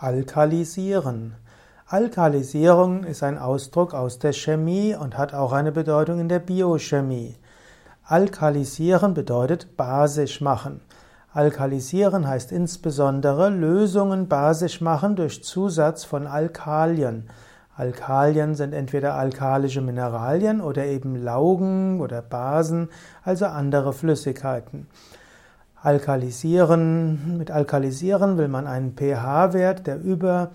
Alkalisieren. Alkalisierung ist ein Ausdruck aus der Chemie und hat auch eine Bedeutung in der Biochemie. Alkalisieren bedeutet basisch machen. Alkalisieren heißt insbesondere Lösungen basisch machen durch Zusatz von Alkalien. Alkalien sind entweder alkalische Mineralien oder eben Laugen oder Basen, also andere Flüssigkeiten. Alkalisieren, mit Alkalisieren will man einen pH-Wert, der über,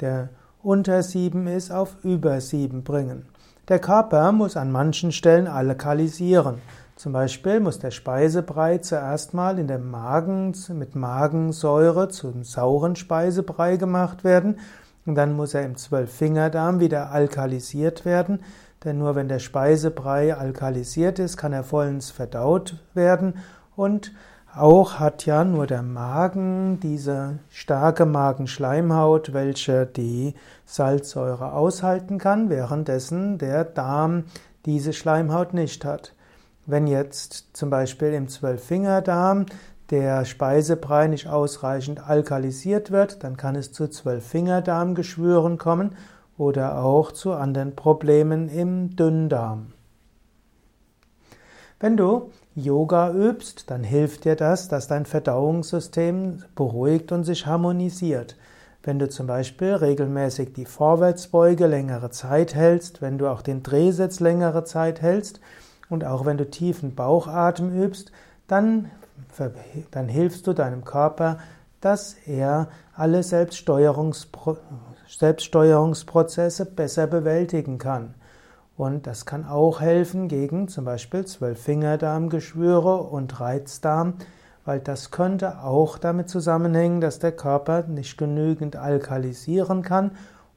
der unter 7 ist, auf über 7 bringen. Der Körper muss an manchen Stellen alkalisieren. Zum Beispiel muss der Speisebrei zuerst mal in der Magen mit Magensäure zum sauren Speisebrei gemacht werden und dann muss er im Zwölffingerdarm wieder alkalisiert werden, denn nur wenn der Speisebrei alkalisiert ist, kann er vollends verdaut werden und auch hat ja nur der Magen diese starke Magenschleimhaut, welche die Salzsäure aushalten kann, währenddessen der Darm diese Schleimhaut nicht hat. Wenn jetzt zum Beispiel im Zwölffingerdarm der Speisebrei nicht ausreichend alkalisiert wird, dann kann es zu Zwölffingerdarmgeschwüren kommen oder auch zu anderen Problemen im Dünndarm. Wenn du Yoga übst, dann hilft dir das, dass dein Verdauungssystem beruhigt und sich harmonisiert. Wenn du zum Beispiel regelmäßig die Vorwärtsbeuge längere Zeit hältst, wenn du auch den Drehsitz längere Zeit hältst und auch wenn du tiefen Bauchatem übst, dann, dann hilfst du deinem Körper, dass er alle Selbststeuerungspro Selbststeuerungsprozesse besser bewältigen kann. Und das kann auch helfen gegen zum Beispiel Zwölffingerdarmgeschwüre und Reizdarm, weil das könnte auch damit zusammenhängen, dass der Körper nicht genügend alkalisieren kann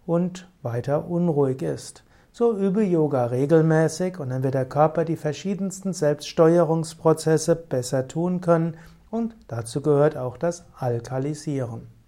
und weiter unruhig ist. So übe Yoga regelmäßig und dann wird der Körper die verschiedensten Selbststeuerungsprozesse besser tun können und dazu gehört auch das Alkalisieren.